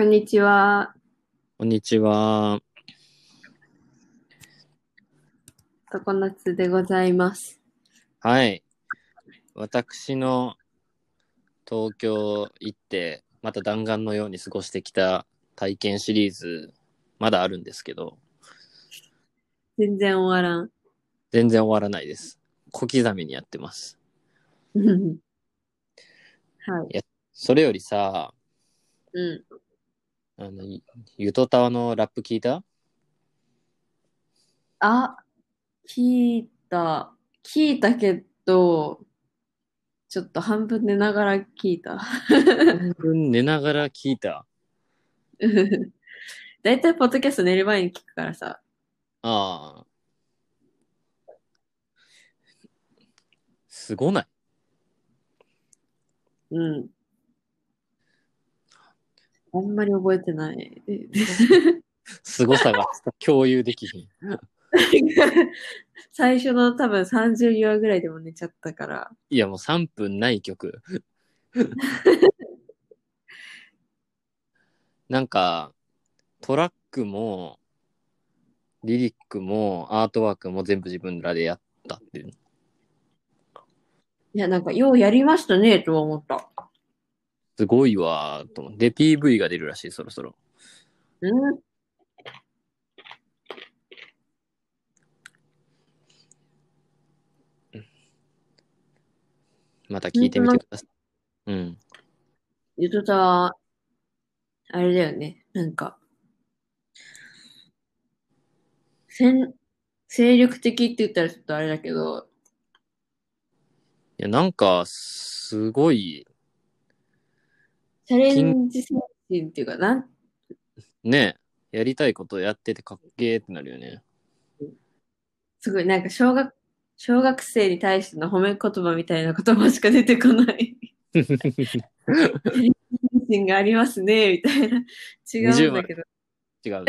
こんにちは。こんにちは。常夏でございます。はい。私の東京行って、また弾丸のように過ごしてきた体験シリーズ、まだあるんですけど、全然終わらん。全然終わらないです。小刻みにやってます。はい。それよりさ、うん。あの、ゆゆとたわのラップ聞いた？あ、聞いた。聞いたけど、ちょっと半分寝ながら聞いた。半分寝ながら聞いた？だいたいポッドキャスト寝る前に聞くからさ。ああ。すごない？うん。あんまり覚えてない。すごさが共有できひん。最初の多分30秒ぐらいでも寝ちゃったから。いやもう3分ない曲。なんか、トラックも、リリックも、アートワークも全部自分らでやったっていう。いや、なんか、ようやりましたね、とは思った。すごいわーと思って。で、PV が出るらしい、そろそろ。うんまた聞いてみてください。うん。ゆとたは、あれだよね。なんか、戦、精力的って言ったらちょっとあれだけど、いや、なんか、すごい、チャレンジ精神っていうか、なん、ね、やりたいことやっててかっけーってなるよね。すごい、なんか小学、小学生に対しての褒め言葉みたいな言葉しか出てこない。精神がありますね、みたいな。違うんだけど、違う。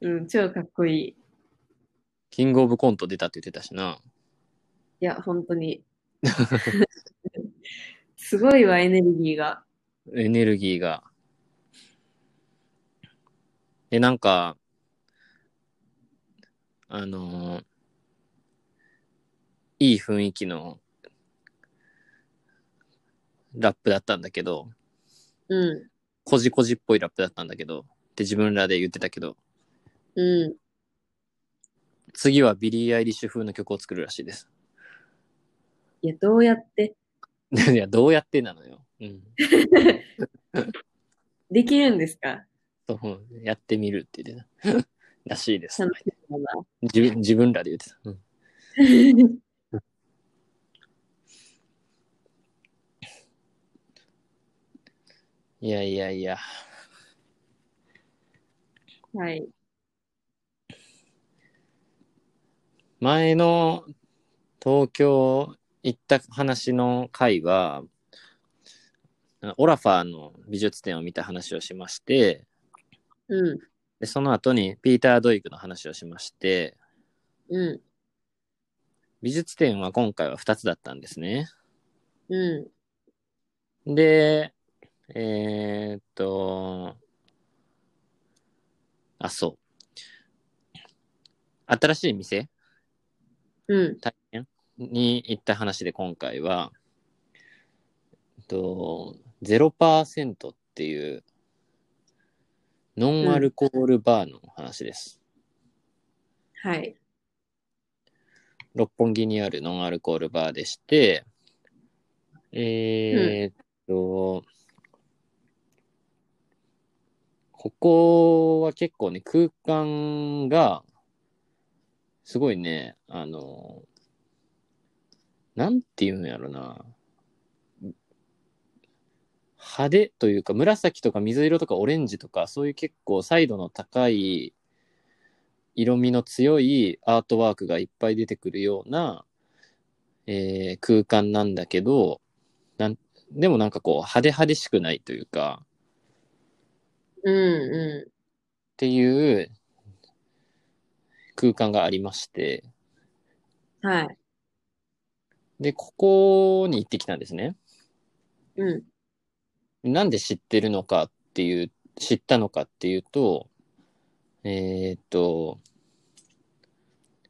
うん、超かっこいい。いキングオブコント出たって言ってたしな。や、本当に。すごいわ、エネルギーが。エネルギーが。で、なんか、あのーいい雰囲気のラップだったんだけど、うん、こじこじっぽいラップだったんだけど、って自分らで言ってたけど、うん。次はビリー・アイリッシュ風の曲を作るらしいです。いや、どうやって、いや、どうやってなのよ。うん。できるんですか？そうやってみるって言ってた。らしいです。自分自分らで言ってた。うんな。いやいやいや。はい。前の東京行った話の回は、オラファーの美術展を見た話をしまして、うん、でその後にピーター・ドイグの話をしまして、う美術展は今回は2つだったんですね。ん、うで、えーっと、あ、そう。新しい店？ん、うん、に行った話で今回は、えっと、0%っていうノンアルコールバーの話です。はい。六本木にあるノンアルコールバーでして、えーっと、ここは結構ね、空間が、すごいね、あの、なんていうんやろな。派手というか、紫とか水色とかオレンジとか、そういう結構彩度の高い、色味の強いアートワークがいっぱい出てくるような、えー空間なんだけどなん、でもなんかこう派手派手しくないというか、うん、うっていう空間がありまして、ん。はい。で、ここに行ってきたんですね。うん。なんで知ってるのかっていう、知ったのかっていうと、えーっと、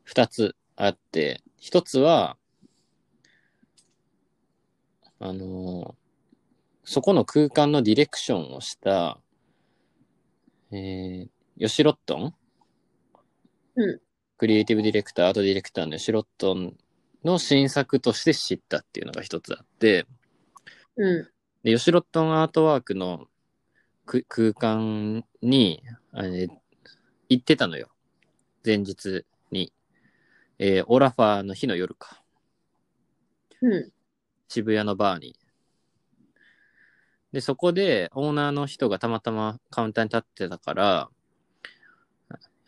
二つあって、一つは、あのーそこの空間のディレクションをした、えー、ヨシロットン？うんクリエイティブディレクター、アートディレクターのヨシロットンの新作として知ったっていうのが一つあって、うん。で、ヨシロットンアートワークの空間に、あれ行ってたのよ。前日に。えーオラファーの日の夜か。うん。渋谷のバーに。で、そこでオーナーの人がたまたまカウンターに立ってたから、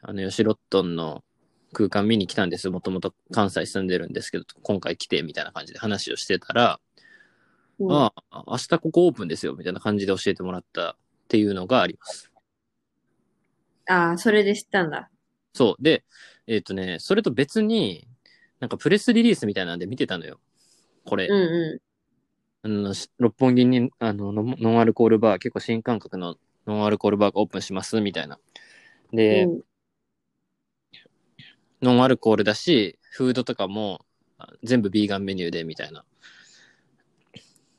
あの、ヨシロットンの空間見に来たんです。もともと関西住んでるんですけど、今回来て、みたいな感じで話をしてたら、うんああ、明日ここオープンですよ、みたいな感じで教えてもらったっていうのがあります。ああ、それで知ったんだ。そう。で、えっ、とね、それと別に、なんかプレスリリースみたいなんで見てたのよ。これ。うんうあの、し六本木に、あの、ノンアルコールバー、結構新感覚のノンアルコールバーがオープンします、みたいな。ん。で、うんノンアルコールだし、フードとかもあ全部ビーガンメニューで、みたいな。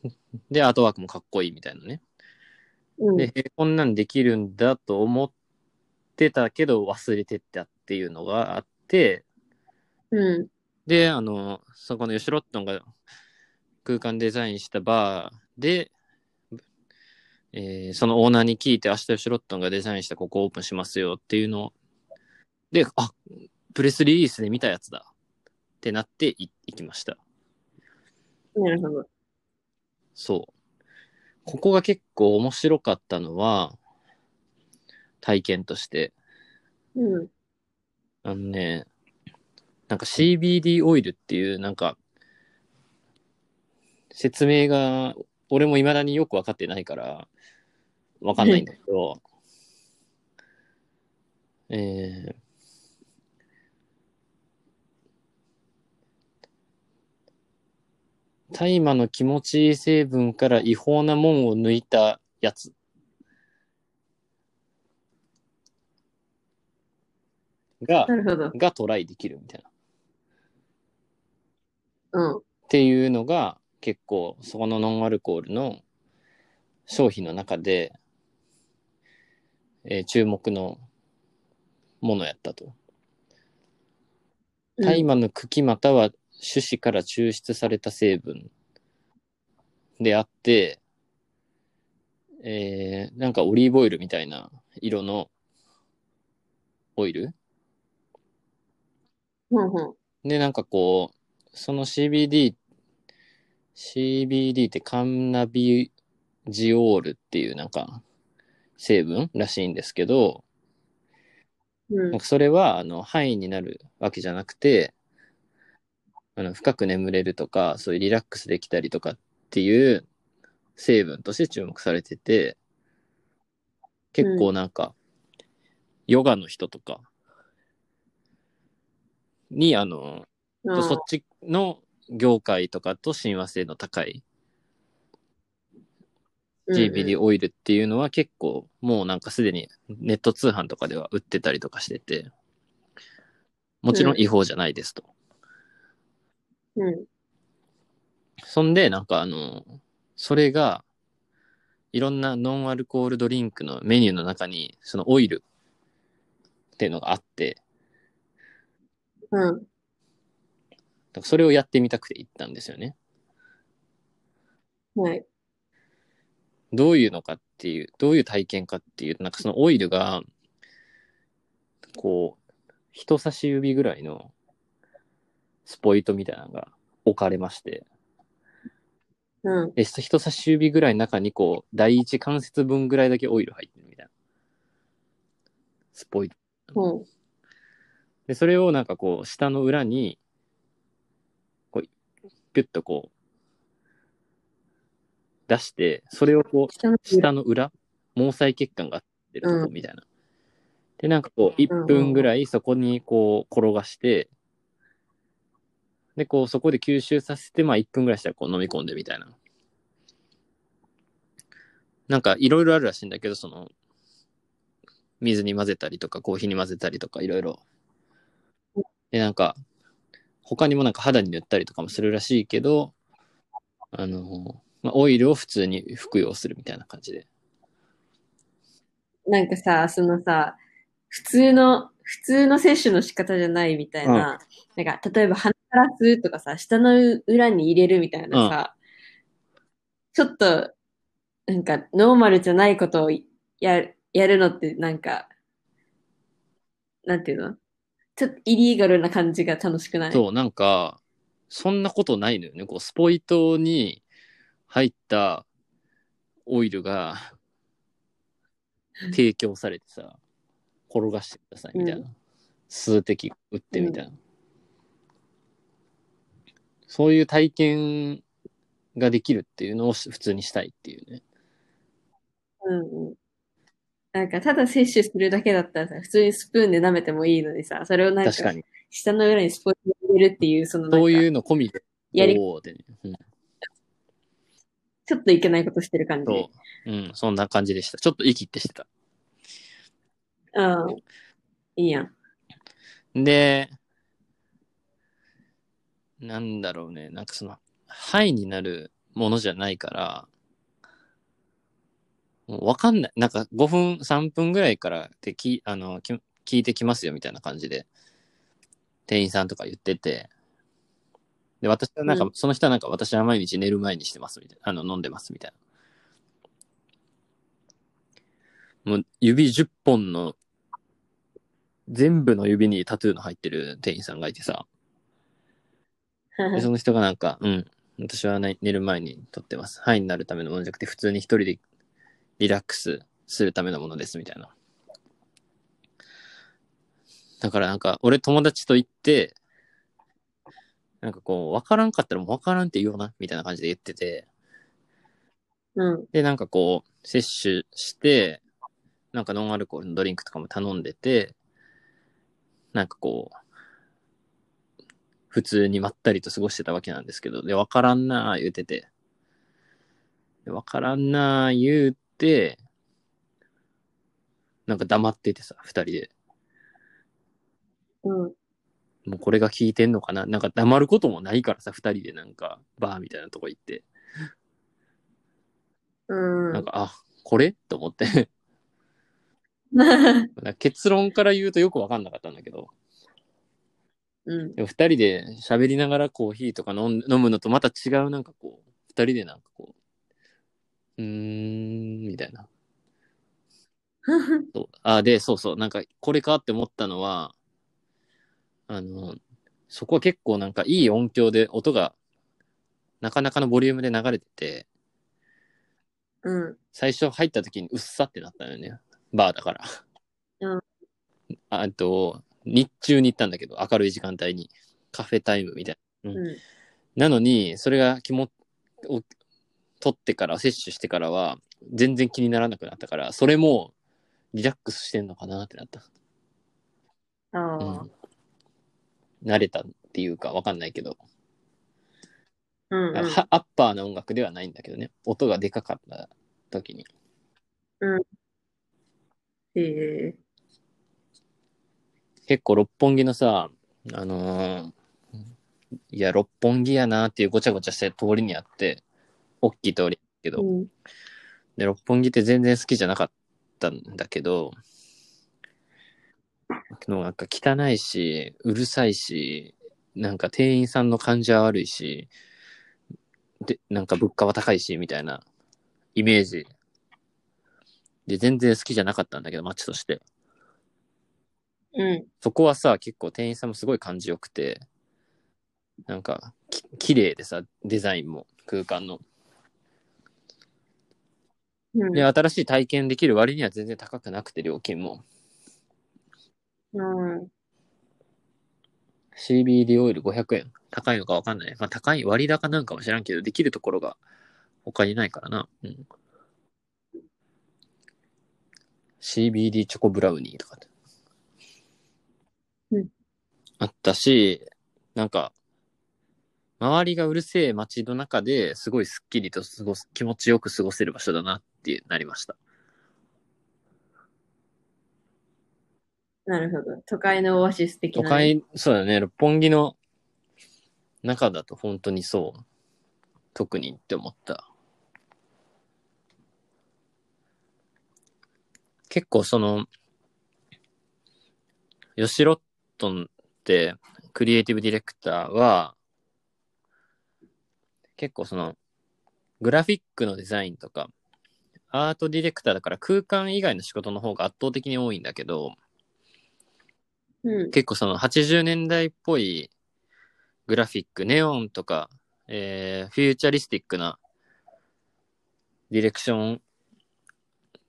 で、アートワークもかっこいいみたいなね。うん。で、えこんなんできるんだと思ってたけど忘れてたっていうのがあって、うん。で、あの、そこのヨシロットンが空間デザインしたバーで、えーそのオーナーに聞いて、明日ヨシロットンがデザインしたここオープンしますよっていうので、あ、プレスリリースで見たやつだってなってい行きました。なるほど。そう。ここが結構面白かったのは、体験として。うん。あのね、なんか CBD オイルっていう、なんか、説明が、俺も未だによくわかってないから、わかんないんだけど、えー、大麻の気持ちいい成分から違法なもんを抜いたやつ。がな、るほど。がトライできるみたいな。うん。っていうのが結構そこのノンアルコールの商品の中で、えー注目のものやったと。うん大麻の茎または種子から抽出された成分であって、えーなんかオリーブオイルみたいな色のオイル？うんうん。で、なんかこう、その CBD、CBD ってカンナビジオールっていうなんか成分らしいんですけど、うんなんかそれはあの範囲になるわけじゃなくて、あの深く眠れるとか、そういうリラックスできたりとかっていう成分として注目されてて、結構なんか、ヨガの人とかに、あの、とそっちの業界とかと親和性の高い GBD オイルっていうのは結構もうなんかすでにネット通販とかでは売ってたりとかしてて、もちろん違法じゃないですと。うん。そんでなんかあの、それがいろんなノンアルコールドリンクのメニューの中にそのオイルっていうのがあって、うん。だからそれをやってみたくて行ったんですよね。はい。どういうのかっていう、どういう体験かっていうと、なんかそのオイルが、こう、人差し指ぐらいのスポイトみたいなのが置かれまして、うん。で、人差し指ぐらいの中にこう、第一関節分ぐらいだけオイル入ってるみたいな。スポイト。うん。で、それをなんかこう、下の裏に、こう、ピュッとこう、出して、それをこう、下の裏、毛細血管があってるとこみたいな。で、なんかこう、1うんうん分ぐらいそこにこう、転がして、で、こう、そこで吸収させて、まあ、1分ぐらいしたらこう飲み込んでみたいな。っなんかいろいろあるらしいんだけど、その、水に混ぜたりとか、コーヒーに混ぜたりとか、いろいろ。で、なんか、他にもなんか肌に塗ったりとかもするらしいけど、あの、まあ、オイルを普通に服用するみたいな感じで。なんかさ、そのさ、普通の、普通の摂取の仕方じゃないみたいな、なんか、例えば鼻から吸うとかさ、下の裏に入れるみたいなさ、ちょっと、なんか、ノーマルじゃないことをややるのって、なんか、なんていうの？ちょっとイリーガルな感じが楽しくない？そう、なんか、そんなことないのよね。こう、スポイトに入ったオイルが提供されてさ、転がしてくださいみたいな。数滴打ってみたいな。そういう体験ができるっていうのを普通にしたいっていうね。うんうん。なんか、ただ摂取するだけだったらさ、普通にスプーンで舐めてもいいのにさ、それをなんか、確かに。下の裏にスポイト入れるっていう、そのなんか、そういうの込みで、やり、ね。うんちょっといけないことしてる感じ。そう。うん、そんな感じでした。ちょっと息ってしてた。うん。いいやん。で、なんだろうね。なんかその、ハイになるものじゃないから、もうわかんない。なんか5分、3分ぐらいからってき、あの、き聞いてきますよみたいな感じで、店員さんとか言ってて、で、私はなんか、うんその人はなんか私は毎日寝る前にしてますみたいな、あの、飲んでますみたいな。もう指10本の全部の指にタトゥーの入ってる店員さんがいてさ、でその人がなんか、うん、私はね寝る前に撮ってます。ハイになるためのものじゃなくて、普通に一人でリラックスするためのものです、みたいな。だからなんか、俺友達と行って、なんかこう、わからんかったらもうわからんって言おうな、みたいな感じで言ってて、うん。で、なんかこう、摂取して、なんかノンアルコールのドリンクとかも頼んでて、なんかこう、普通にまったりと過ごしてたわけなんですけど、で、わからんなー言うてて、でわからんなー言うて、なんか黙っててさ、二人で。うん。もうこれが聞いてんのかな？なんか黙ることもないからさ、二人でなんか、バーみたいなとこ行って、うん。なんか、あ、これ？と思って。結論から言うとよくわかんなかったんだけど、うん。でも二人で喋りながらコーヒーとか飲ん飲むのとまた違うなんかこう、二人でなんかこう、うーん、みたいな。そうあ、で、そうそう、なんかこれかって思ったのは、あの、そこは結構なんかいい音響で音がなかなかのボリュームで流れてて、うん。最初入った時にうっさってなったのよね。バーだから。うんああと、日中に行ったんだけど、明るい時間帯に。カフェタイムみたいな。うん。なのに、それが気も、を取ってから、摂取してからは、全然気にならなくなったから、それもリラックスしてんのかなってなった。あうあ。ん。慣れたっていうか、わかんないけど、うん。うん。はアッパーな音楽ではないんだけどね。音がでかかった時に。へえ。結構六本木のさ、あのーいや、六本木やなっていうごちゃごちゃした通りにあって、大きい通りだけど、うん。で、六本木って全然好きじゃなかったんだけど、なんか汚いし、うるさいし、なんか店員さんの感じは悪いし、で、なんか物価は高いし、みたいなイメージ。で、全然好きじゃなかったんだけど、街として。うん。そこはさ、結構店員さんもすごい感じよくて、なんか、き綺麗でさ、デザインも、空間の。うん。で、新しい体験できる割には全然高くなくて、料金も。うん。CBD オイル500円。高いのかわかんない。まあ高い割高なんかも知らんけど、できるところが他にないからな。うん。CBD チョコブラウニーとかって。うんあったし、なんか、周りがうるせえ街の中ですごいスッキリと過ごす、気持ちよく過ごせる場所だなっってなりました。なるほど。都会のオアシス的な。都会、そうだね、六本木の中だと本当にそう。特にって思った。結構その、ヨシロットンクリエイティブディレクターは、結構その、グラフィックのデザインとか、アートディレクターだから空間以外の仕事の方が圧倒的に多いんだけど、うん。結構その80年代っぽいグラフィック、ネオンとか、えーフューチャリスティックなディレクション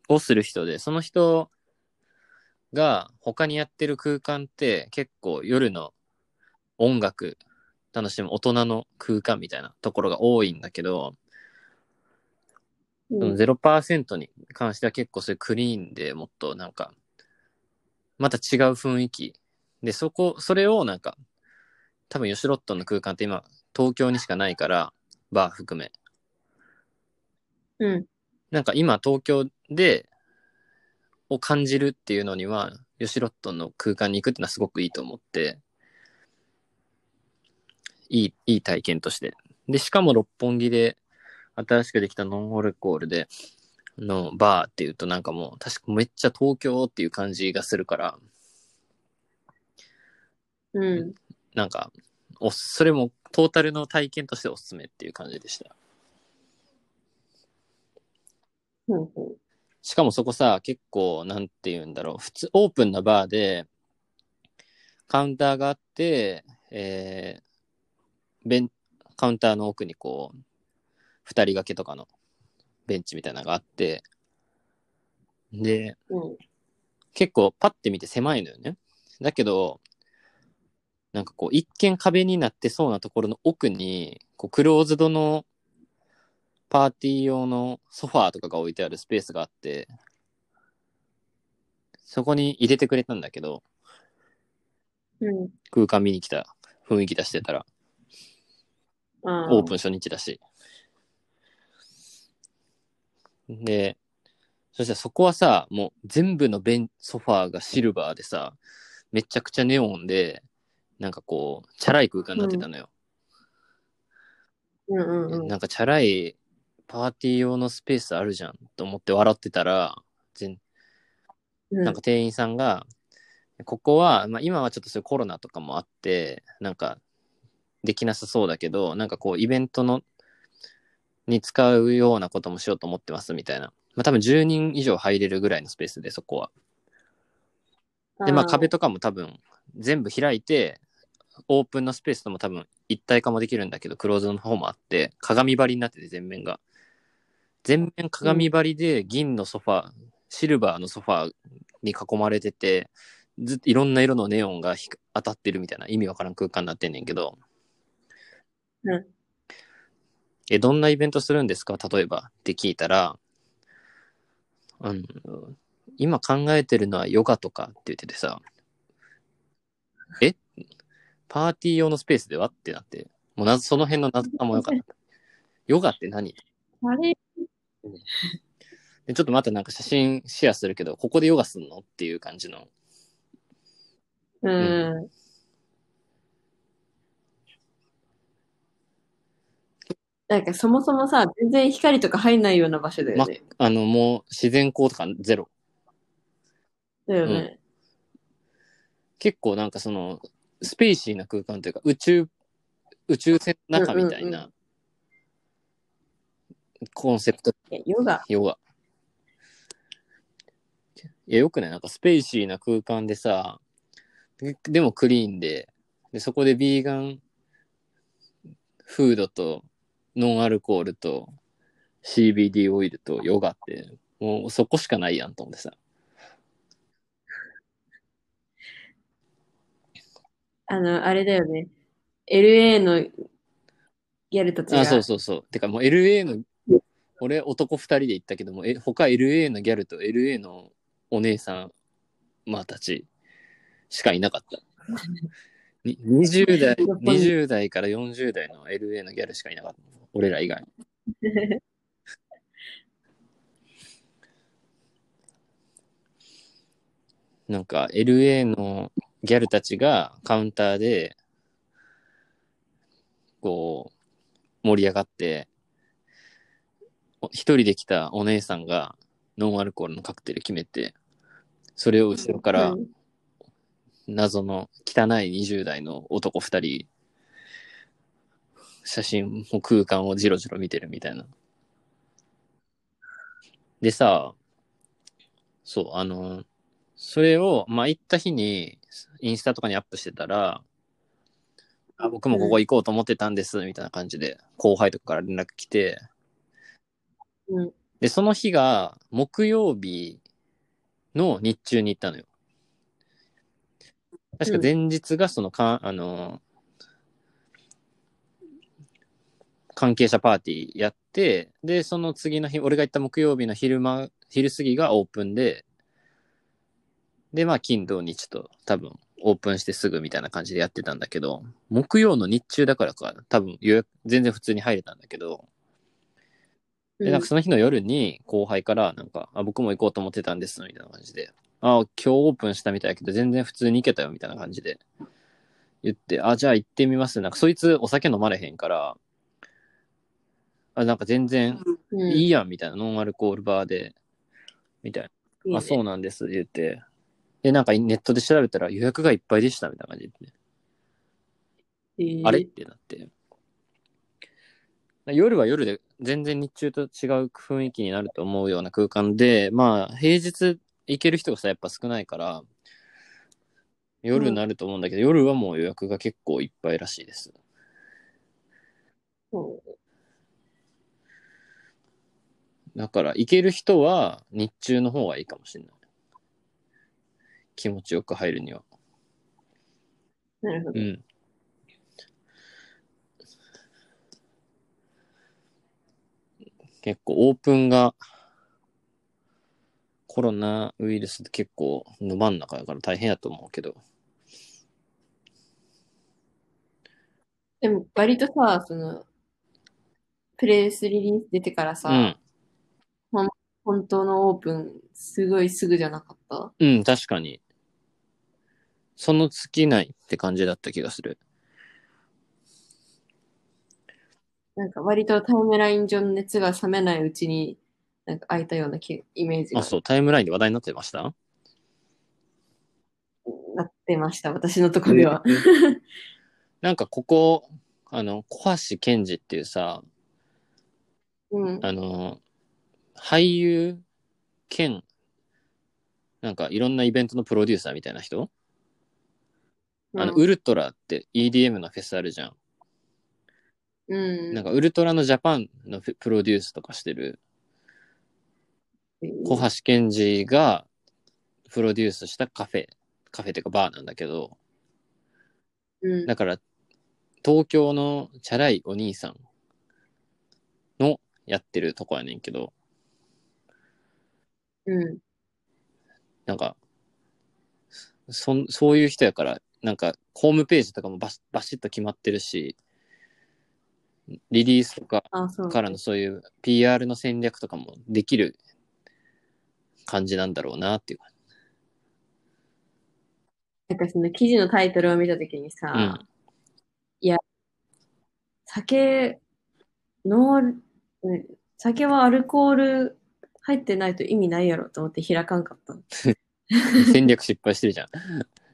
をする人で、その人が他にやってる空間って結構夜の音楽楽しむ大人の空間みたいなところが多いんだけど、うんその0%に関しては結構それクリーンでもっとなんか、また違う雰囲気。で、そこ、それをなんか、多分ヨシロットンの空間って今、東京にしかないから、バー含め。うん。なんか今東京で、を感じるっていうのには、ヨシロットンの空間に行くっていうのはすごくいいと思って、いい、いい体験として。で、しかも六本木で、新しくできたノンオルコールで、のバーっていうとなんかもう、確かめっちゃ東京っていう感じがするから、うん。なんか、お、それもトータルの体験としておすすめっていう感じでした。ほうほう。しかもそこさ、結構、なんて言うんだろう。普通、オープンなバーで、カウンターがあって、えー、ベン、カウンターの奥にこう、二人掛けとかのベンチみたいなのがあって、で、うん。結構パッて見て狭いのよね。だけど、なんかこう、一見壁になってそうなところの奥に、こう、クローズドのパーティー用のソファーとかが置いてあるスペースがあって、そこに入れてくれたんだけど、うん。空間見に来た雰囲気出してたら、オープン初日だし。で、そしたらそこはさ、もう全部のベン、ソファーがシルバーでさ、めちゃくちゃネオンで、なんかこう、チャラい空間になってたのよ。うんうんうん。なんかチャラいパーティー用のスペースあるじゃんと思って笑ってたら、全うんなんか店員さんが、ここは、まあ、今はちょっとそういうコロナとかもあって、なんかできなさそうだけど、なんかこうイベントのに使うようなこともしようと思ってますみたいな。まあ多分10人以上入れるぐらいのスペースで、そこは。で、まあ壁とかも多分全部開いて、オープンのスペースとも多分一体化もできるんだけど、クローズドの方もあって、鏡張りになってて全面が。全面鏡張りで銀のソファー、シルバーのソファーに囲まれてて、ずっといろんな色のネオンがひ当たってるみたいな意味わからん空間になってんねんけど。うん。え、どんなイベントするんですか？例えばって聞いたら、あの、今考えてるのはヨガとかって言っててさ、え？パーティー用のスペースでは？ってなって、もうなその辺の謎がもよかった。ヨガって何？あれでちょっとまたなんか写真シェアするけど、ここでヨガすんの？っていう感じの。うん。なんかそもそもさ、全然光とか入んないような場所だよね。あの、もう自然光とかゼロ。だよね。結構なんかその、スペーシーな空間というか、宇宙、宇宙船の中みたいうんうんな、コンセプト、ヨガ。ヨガ。いや、よくね、なんかスペーシーな空間でさ、ででもクリーンで、で、そこでビーガンフードとノンアルコールと CBD オイルとヨガって、もうそこしかないやんと思ってさ。あの、あれだよね。LA のギャルたちが。あ、そうそうそう。てかもう LA の、俺男2人で行ったけども、え、他 LA のギャルと LA のお姉さん、まあたちしかいなかった。20代、20代から40代の LA のギャルしかいなかった。俺ら以外。なんか LA のギャルたちがカウンターで、こう、盛り上がって、一人で来たお姉さんがノンアルコールのカクテル決めて、それを後ろからうん謎の汚い20代の男二人、写真も空間をじろじろ見てるみたいな。でさ、そう、あの、それを、まあ、行った日に、インスタとかにアップしてたら、あ僕もここ行こうと思ってたんです、みたいな感じで、後輩とかから連絡来て、うん。で、その日が木曜日の日中に行ったのよ。確か前日がそのか、あの、関係者パーティーやって、で、その次の日、俺が行った木曜日の昼間、昼過ぎがオープンで、で、まあ、金土日と多分オープンしてすぐみたいな感じでやってたんだけど、木曜の日中だからか、多分予約、全然普通に入れたんだけど、で、なんかその日の夜に後輩から、なんか、あ、僕も行こうと思ってたんです、みたいな感じで。あ、今日オープンしたみたいだけど、全然普通に行けたよ、みたいな感じで言って、あ、じゃあ行ってみます。なんか、そいつお酒飲まれへんから、あ、なんか全然うん、いいやん、みたいな、ノンアルコールバーで、みたいな。あ、そうなんです、言って。で、なんかネットで調べたら予約がいっぱいでした、みたいな感じであれ？ってなって。夜は夜で全然日中と違う雰囲気になると思うような空間で、まあ平日行ける人がさ、やっぱ少ないから、夜になると思うんだけど、夜はもう予約が結構いっぱいらしいです。だから行ける人は日中の方がいいかもしれない。気持ちよく入るには。なるほど。うん。結構オープンがコロナウイルスで結構の真ん中だから大変やと思うけど。でも、割とさ、その、プレスリリース出てからさ、うん。本当のオープン、すごいすぐじゃなかった？うん、確かに。その尽きないって感じだった気がする。なんか割とタイムライン上の熱が冷めないうちに、なんか開いたような気イメージがあ、そう、タイムラインで話題になってました？なってました、私のとこでは。なんかここ、あの、小橋健二っていうさ、うん。あの、俳優兼、なんかいろんなイベントのプロデューサーみたいな人、あの、うんウルトラって EDM のフェスあるじゃん。うん。なんかウルトラのジャパンのプロデュースとかしてる小橋健二がプロデュースしたカフェ、カフェっていうかバーなんだけど、うん。だから東京のチャラいお兄さんのやってるとこやねんけど、うん。なんか、そんそういう人やから、なんか、ホームページとかもバシバシッと決まってるし、リリースとか。からのそういう PR の戦略とかもできる感じなんだろうなっていうか。なんかその記事のタイトルを見たときにさ、うん酒、ノー、ね酒はアルコール入ってないと意味ないやろと思って開かんかった。戦略失敗してるじゃん。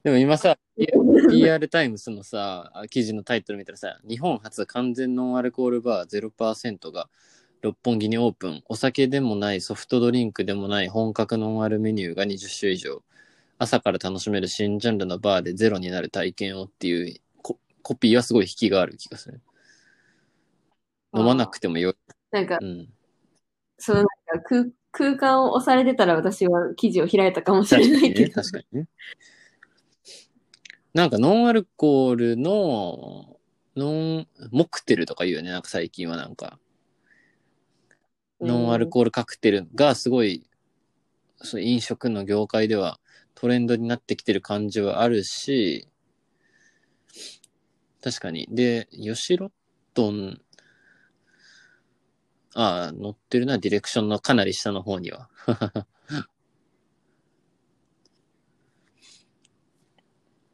でも今さ、PR タイムスのさ、記事のタイトル見たらさ、日本初完全ノンアルコールバー0%が六本木にオープン。お酒でもないソフトドリンクでもない本格ノンアルメニューが20種以上。朝から楽しめる新ジャンルのバーでゼロになる体験をっていうココピーはすごい引きがある気がする。飲まなくてもよい。なんか、うん。そのなんか空空間を押されてたら私は記事を開いたかもしれ。ないけど。確かにね。なんかノンアルコールの、ノン、モクテルとか言うよね。なんか最近はなんか、ノンアルコールカクテルがすごい、そう飲食の業界ではトレンドになってきてる感じはあるし、確かに。で、ヨシロットン、ああ、乗ってるな、ディレクションのかなり下の方には。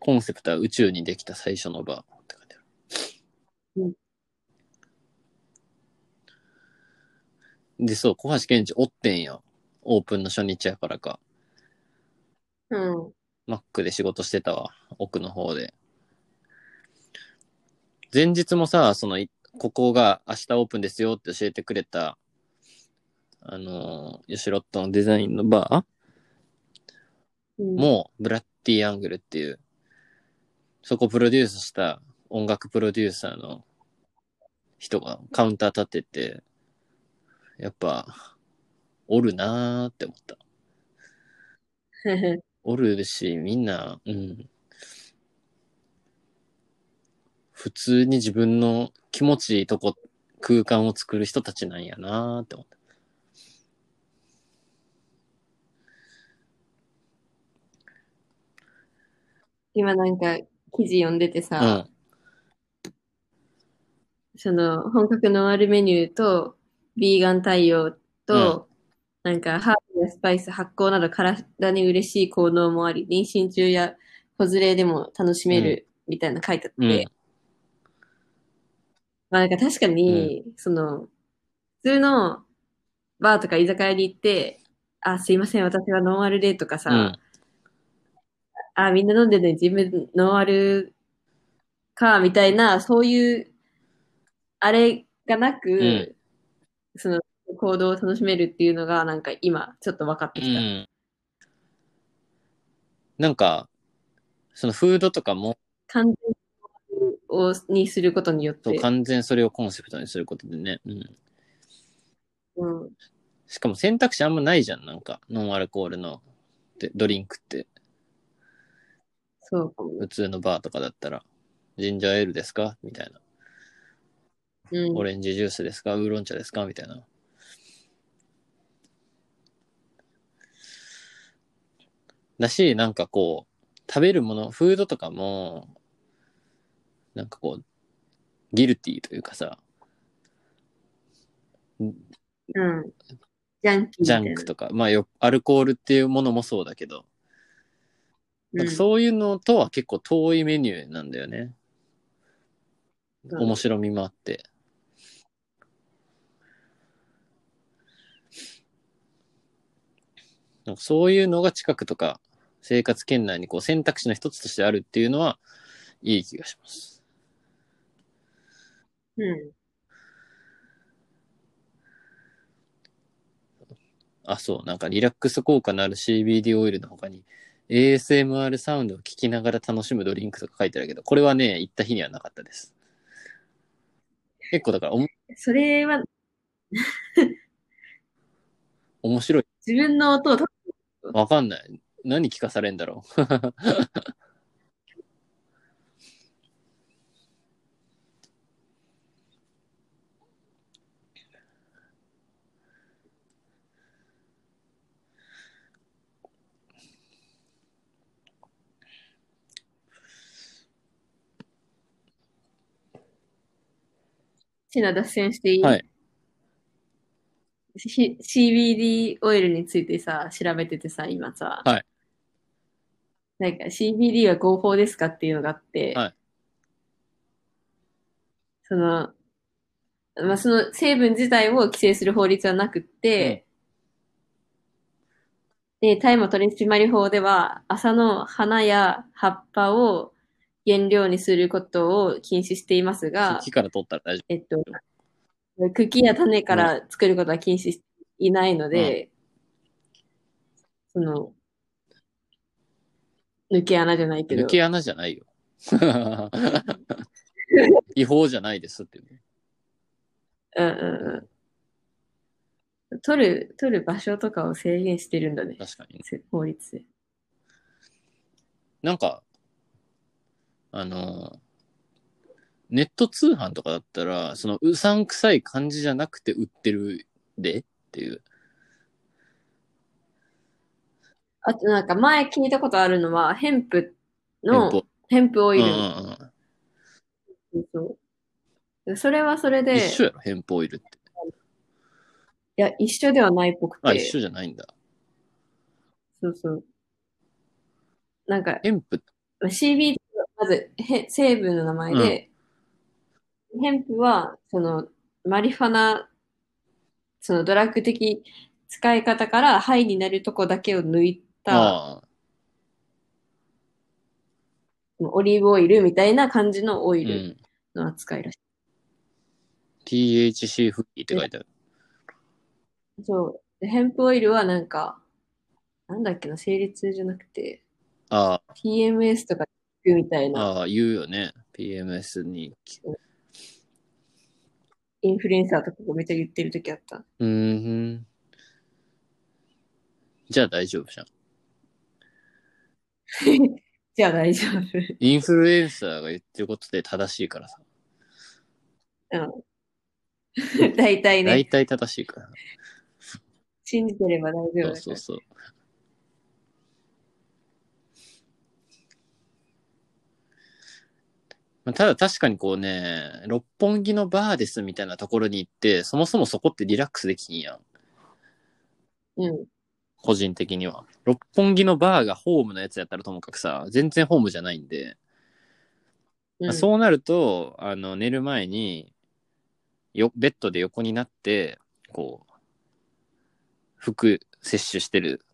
コンセプトは宇宙にできた最初のバーって書いてある。うんで、そう、小橋健二おってんよ。オープンの初日やからか。うん。マックで仕事してたわ。奥の方で。前日もさ、その、いここが明日オープンですよって教えてくれた、あのー、ヨシロットのデザインのバーうん、も、ブラッディアングルっていう、そこプロデュースした音楽プロデューサーの人がカウンター立ってて、やっぱ、おるなーって思った。おるし、みんな、うん。普通に自分の気持ちいいとこ、空間を作る人たちなんやなーって思った。今なんか記事読んでてうさ、ん。その本格ノンアルメニューと、ビーガン対応と、なんかハーブやスパイス、発酵など体に嬉しい効能もあり、妊娠中や子連れでも楽しめるみたいな書いてあって、うん。まあなんか確かに、その、普通のバーとか居酒屋に行って、あ、すいません、私はノンアルでとかさ、うん。あ、みんな飲んでるのに自分ノンアルか、みたいな、そういう、あれがなく、んその行動を楽しめるっていうのが、なんか今、ちょっと分かってうきた。ん。なんか、そのフードとかも、完全をにすることによって、完全それをコンセプトにすることでね。うん。うん、しかも選択肢あんまないじゃん、なんか、ノンアルコールのでドリンクって。そうかもね。普通のバーとかだったら、ジンジャーエールですか？みたいな。うんオレンジジュースですかウーロン茶ですか？みたいな。だし、なんかこう、食べるもの、フードとかも、なんかこう、ギルティーというかさ、うん。ジャンキーみジたいな。ャンクとか、まあよ、アルコールっていうものもそうだけど、なんかそういうのとは結構遠いメニューなんだよね。うん面白みもあって。なんかそういうのが近くとか生活圏内にこう選択肢の一つとしてあるっていうのはいい気がします。うん。あ、そう、なんかリラックス効果のある CBD オイルの他に ASMR サウンドを聞きながら楽しむドリンクとか書いてあるけど、これはね、行った日にはなかったです。結構だからおもそれは 面白い。自分の音をと？わかんない。何聞かされんだろう。シナ脱線していい、はい。CBD オイルについてさ、調べててさ、今さ。はい。なんか CBD は合法ですかっていうのがあって、はいその、まあ、その成分自体を規制する法律はなくって、で、大麻取締法では、朝の花や葉っぱを原料にすることを禁止していますが、木から取ったら大丈えっと、茎や種から作ることは禁止していないので、その、抜け穴じゃないけ夫。ど抜、け穴じゃないよ。違法じゃないですっていう。うんうんうん。取る、取る場所とかを制限してるんだね。確かに。せ法律で。なんか、あの、ネット通販とかだったら、そのうさんくさい感じじゃなくて売ってるでっていう。あとなんか前聞いたことあるのは、ヘンプ店の舗。ヘンプオイル。うんうんうん。そうそれはそれで、一緒やろ、ヘンプオイルって。いや、一緒ではないっぽくあ、て、一緒じゃないんだ。そうそう。なんか、ヘンプ、まあ CBD はまずへ成分の名前で、ヘンプは、その、マリファナ、そのドラッグ的使い方からハイになるとこだけを抜いた、ああ、オリーブオイルみたいな感じのオイルうん。の扱いらし THC フリーって書いてある。い。そう。でヘンプオイルはなんか、なんだっけな、生理痛じゃなくて、あ PMS とか聞くみたいあ、な、ああ、言うよね。PMS に。インフルエンサーとかがめっちゃ言ってる時あった。うーん。じゃあ大丈夫じゃん。じゃあ大丈夫。インフルエンサーが言ってることで正しいからさ。うん。大体ね、大体正しいから。信じてれば大丈夫。そうそうそう。まあただ確かにこうね、六本木のバーですみたいなところに行って、そもそもそこってリラックスできんやん。うん。個人的には。六本木のバーがホームのやつやったらともかくさ、全然ホームじゃないんで、うん、そうなると、あの、寝る前に、よ、ベッドで横になって、こう、服摂取してる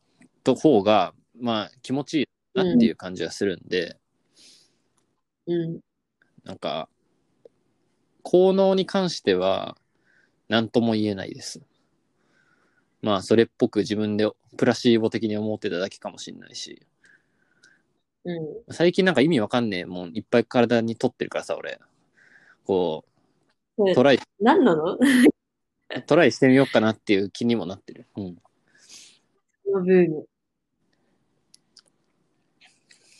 と方が、まあ気持ちいいなっていう感じがするんで、うん。なんか、効能に関しては、何とも言えないです。まあ、それっぽく自分でプラシーボ的に思ってただけかもしれないし、うん。最近なんか意味わかんねえもんいっぱい体に取ってるからさ、俺。こう、トライ、何なの？トライしてみようかなっていう気にもなってる。うん。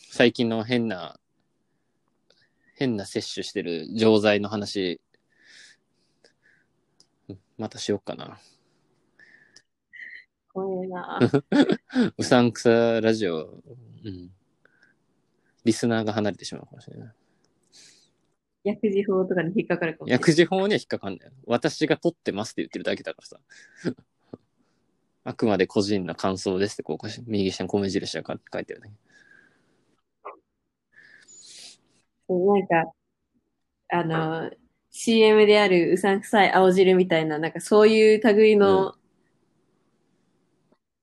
最近の変な、変な摂取してる錠剤の話、またしようかな。怖いな。うさんくさラジオ、うん。リスナーが離れてしまうかもしれない。薬事法とかに引っかかるかも。薬事法には引っかかんない。私が取ってますって言ってるだけだからさ。あくまで個人の感想ですって、こう、右下に米印が書いてるね。なんか、あの、CM であるうさんくさい青汁みたいな、なんかそういう類の、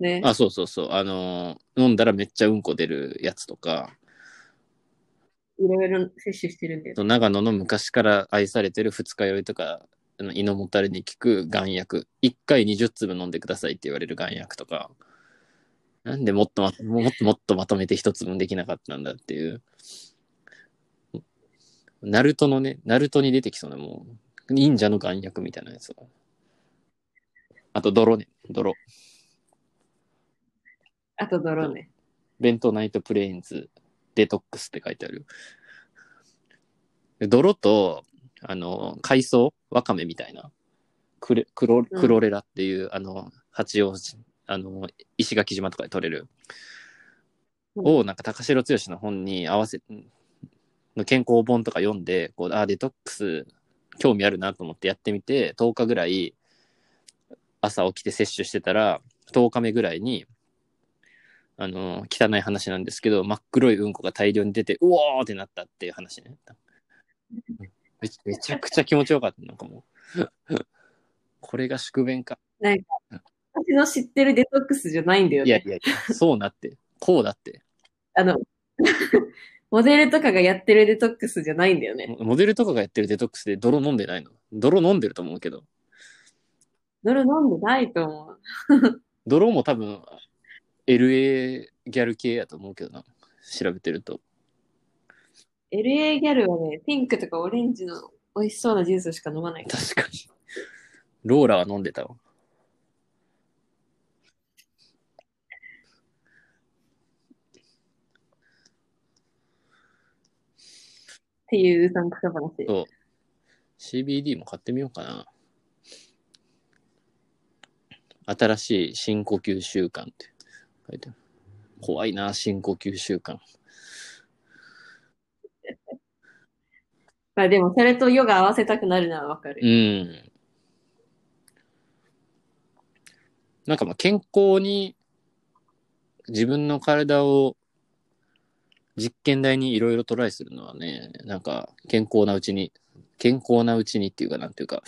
ね。あ、そうそうそう。あのー飲んだらめっちゃうんこ出るやつとか、いろいろ摂取してるんだよ。長野の昔から愛されてる二日酔いとか、あの胃のもたれに効く眼薬。1回20粒飲んでくださいって言われる眼薬とか。なんでもっとま、もっともっとまとめて一粒もできなかったんだっていう。ナルトのね、ナルトに出てきそうなもう、忍者の眼薬みたいなやつが。あと泥ね、泥。あと泥ね。ベントナイトプレインズデトックスって書いてある。で泥と、あの、海藻わかめみたいな。クレクロクロレラっていう、あの、八王子、あの、石垣島とかで取れる。うんを、なんか高城剛の本に合わせ、の健康本とか読んで、こう、あー、デトックス興味あるなと思ってやってみて、10日ぐらい朝起きて摂取してたら、10日目ぐらいに、あの、汚い話なんですけど、真っ黒いうんこが大量に出て、うおーってなったっていう話ね。めちめちゃくちゃ気持ちよかった。なんかもう。これが宿便か。なんか、私の知ってるデトックスじゃないんだよね。いやいやいや、そうなって。こうだって。あの、モデルとかがやってるデトックスじゃないんだよね。モモデルとかがやってるデトックスで泥飲んでないの？泥飲んでると思うけど。泥飲んでないと思う。泥も多分、LA ギャル系やと思うけどな。調べてると。LA ギャルはね、ピンクとかオレンジの美味しそうなジュースしか飲まない。確かに。ローラは飲んでたわ。っていううさんくさ話。そう。CBD も買ってみようかな。新しい深呼吸習慣って書いてある。怖いな、深呼吸習慣。まあでも、それとヨガ合わせたくなるのはわかる。うん。なんかまあ健康に自分の体を実験台にいろいろトライするのはね、なんか健康なうちに、健康なうちにっていうかなんていうか、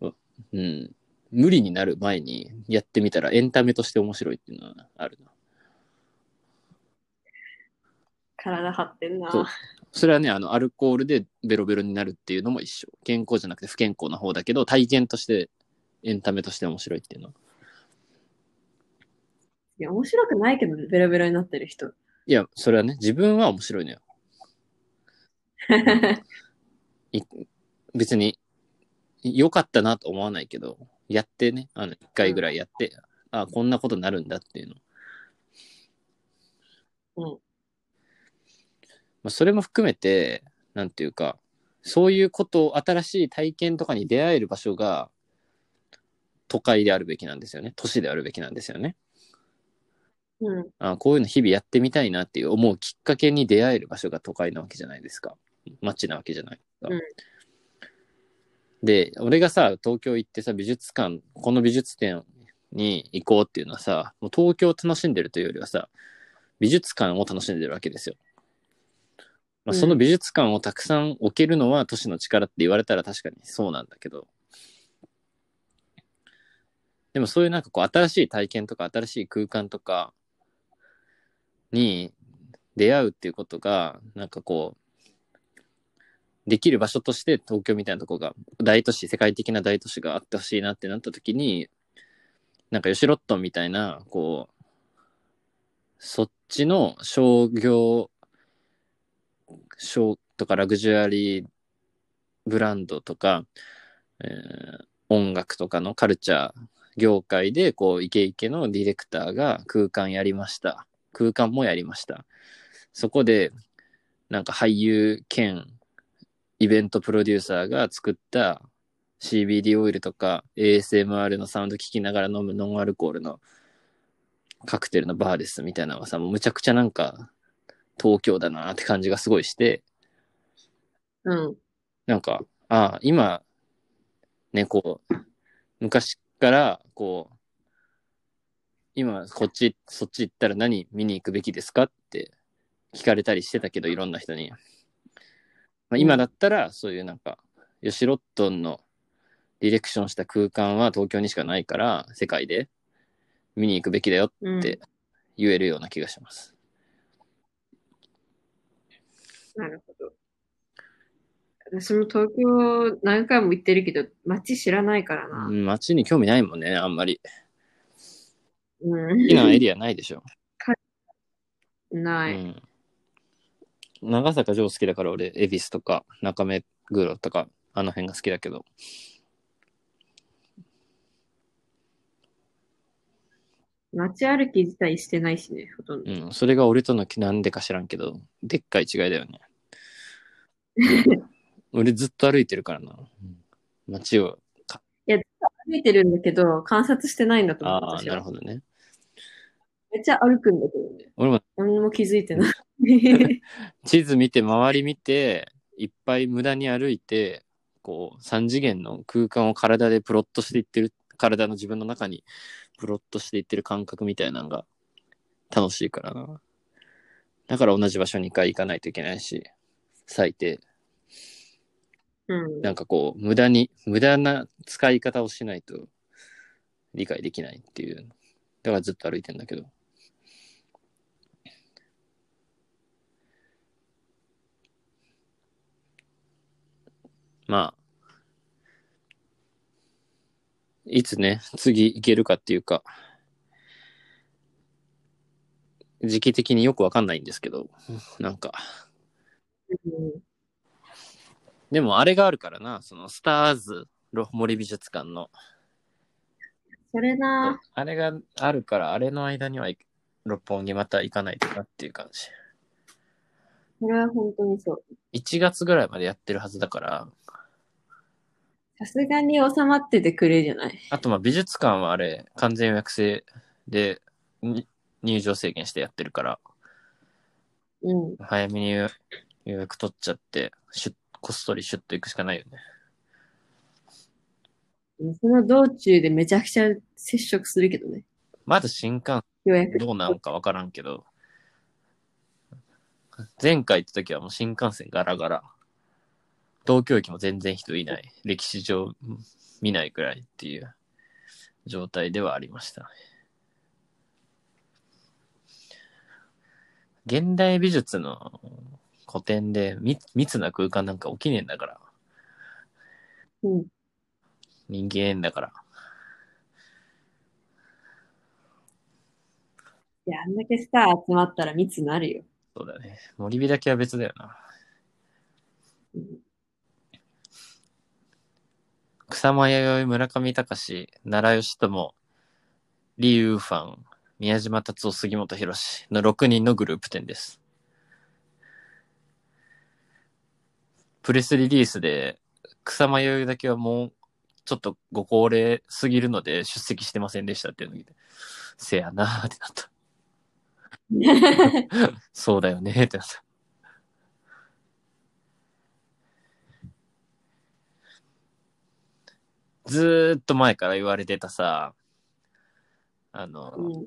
ううん、無理になる前にやってみたらエンタメとして面白いっていうのはあるな。体張ってんな。そうそれはね、あの、アルコールでベロベロになるっていうのも一緒。健康じゃなくて不健康な方だけど、体験として、エンタメとして面白いっていうのは。いや、面白くないけどね、ベロベロになってる人。いや、それはね、自分は面白いのよ。い別に、良かったなと思わないけど、やってね、あの、一回ぐらいやって、あこんなことになるんだっていうの。うんまあ、それも含めて、なんていうか、そういうことを、新しい体験とかに出会える場所が、都会であるべきなんですよね。都市であるべきなんですよね。うん。あこういうの日々やってみたいなっていう思うきっかけに出会える場所が都会なわけじゃないですか。街なわけじゃないですか。うんで、俺がさ、東京行ってさ、美術館、この美術展に行こうっていうのはさ、もう東京を楽しんでるというよりはさ、美術館を楽しんでるわけですよ。まあ、うんその美術館をたくさん置けるのは都市の力って言われたら確かにそうなんだけど、でもそういうなんかこう新しい体験とか新しい空間とかに出会うっていうことが、なんかこう、できる場所として東京みたいなとこが、大都市、世界的な大都市があってほしいなってなった時に、なんか吉ロットンみたいな、こう、そっちの商業、商とかラグジュアリーブランドとか、えー音楽とかのカルチャー業界で、こう、イケイケのディレクターが空間やりました。空間もやりました。そこで、なんか俳優兼イベントプロデューサーが作った CBD オイルとか ASMR のサウンド聞きながら飲むノンアルコールのカクテルのバーですみたいなのがさ、もうむちゃくちゃなんか東京だなって感じがすごいして、うん。なんか、ああ、今、ね、こう、昔から、こう、今、こっち、そっち行ったら何見に行くべきですかって聞かれたりしてたけど、いろんな人に。まあ、今だったら、そういうなんか、ヨシロットンのディレクションした空間は東京にしかないから、世界で見に行くべきだようん。って言えるような気がします。なるほど。私も東京何回も行ってるけど、街知らないからな。うん街に興味ないもんね、あんまり。うん。好きなエリアないでしょ。ない。うん。長坂城好きだから俺、恵比寿とか中目黒とか、あの辺が好きだけど。街歩き自体してないしね、ほとんど。うん。それが俺とのなんでか知らんけど、でっかい違いだよね。俺ずっと歩いてるからな。うん街を。いや、歩いてるんだけど、観察してないんだと思う、ああ。なるほどね。めっちゃ歩くんだけどね。俺も何も気づいてない。地図見て、周り見て、いっぱい無駄に歩いて、こう、三次元の空間を体でプロットしていってる、体の自分の中にプロットしていってる感覚みたいなのが楽しいからな。だから同じ場所に2回行かないといけないし、最低。うん。なんかこう、無駄に、無駄な使い方をしないと理解できないっていう。だからずっと歩いてんだけど。まあ、いつね、次行けるかっていうか、時期的によくわかんないんですけど、なんか、うんでもあれがあるからな、そのスターズロ森美術館の。それな、あれがあるから、あれの間には六本木また行かないとなっていう感じ。それは本当にそう。1月ぐらいまでやってるはずだから、さすがに収まっててくれじゃない。あとまあ美術館はあれ、完全予約制でに入場制限してやってるから、うん。早めに予予約取っちゃって、シュッこっそりシュッと行くしかないよね。その道中でめちゃくちゃ接触するけどね。まだ新幹予約。どうなんかわからんけど、前回行った時はもう新幹線ガラガラ。東京駅も全然人いない。歴史上うん見ないくらいっていう状態ではありましたね。現代美術の古典で密密な空間なんか起きねえんだから。うん。人間だから。いや、あんだけスター集まったら密になるよ。そうだね。森火だけは別だよな。うん草間彌生、村上隆、奈良義朝、リー・ウーファン、宮島達夫、杉本博士の6人のグループ展です。プレスリリースで、草間彌生だけはもう、ちょっとご高齢すぎるので出席してませんでしたっていうのを聞いて、せやなーってなった。そうだよねーってなった。ずーっと前から言われてたさ、あの、うん。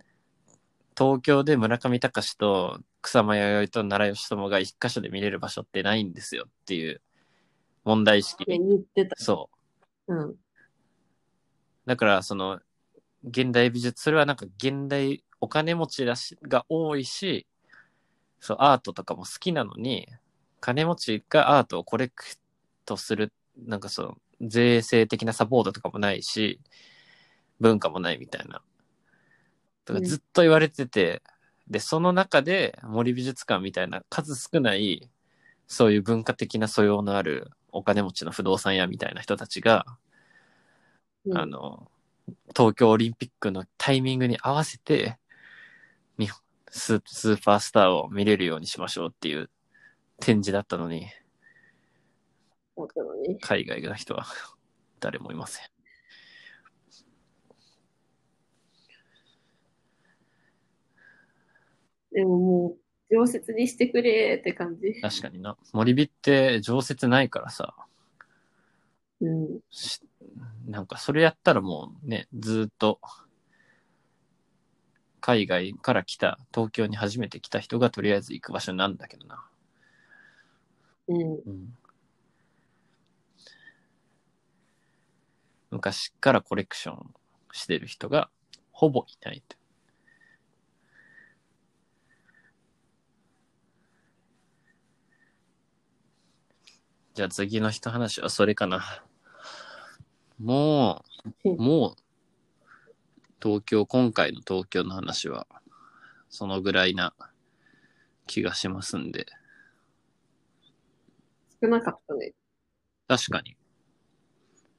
東京で村上隆と草間彌生と奈良義朝が一箇所で見れる場所ってないんですよっていう問題意識言ってた。そう。うん。だから、その、現代美術、それはなんか現代お金持ちらしが多いし、そう、アートとかも好きなのに、金持ちがアートをコレクトする、なんかそう、税制的なサポートとかもないし、文化もないみたいな。とかうんずっと言われてて、で、その中で森美術館みたいな数少ない、そういう文化的な素養のあるお金持ちの不動産屋みたいな人たちが、うんあの、東京オリンピックのタイミングに合わせて、日本ススーパースターを見れるようにしましょうっていう展示だったのに？海外の人は誰もいません。でももう、常設にしてくれって感じ。確かにな。森美って常設ないからさ、うん。しなんかそれやったらもうね、ずーっと、海外から来た、東京に初めて来た人がとりあえず行く場所なんだけどな。うん。うん昔からコレクションしてる人がほぼいないと。じゃあ次の人話はそれかな。もう、もう、東京、今回の東京の話は、そのぐらいな気がしますんで。少なかったね。確かに。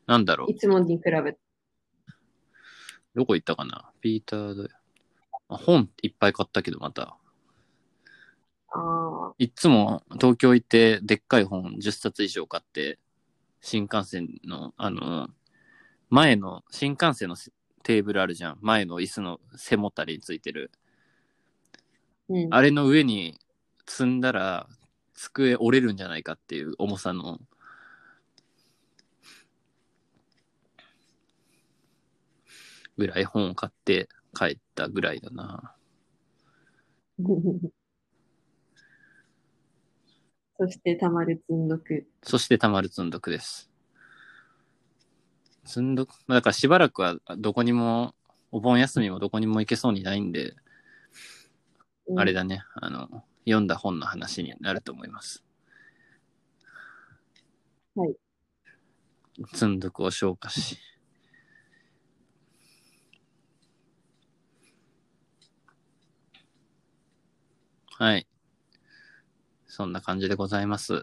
なんだろうい。つもに比べて。どこ行ったかなピータード。あ本いっぱい買ったけど、また。いっつも東京行って、でっかい本10冊以上買って、新幹線の、あの、前の、新幹線のテーブルあるじゃん。前の椅子の背もたれについてる。うん。あれの上に積んだら、机折れるんじゃないかっていう重さの。ぐらい本を買って帰ったぐらいだな。そして、たまる積んどく。そしてたまる積んどくです。積んどく、まあだからしばらくはどこにも、お盆休みもどこにも行けそうにないんで、うんあれだね、あの、読んだ本の話になると思います。はい。積んどくを消化し。はい。そんな感じでございます。わ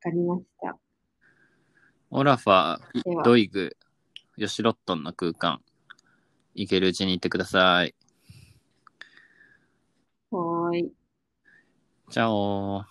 かりました。オラファドイグ、ヨシロットンの空間、行けるうちに行ってください。はーい。チャオー。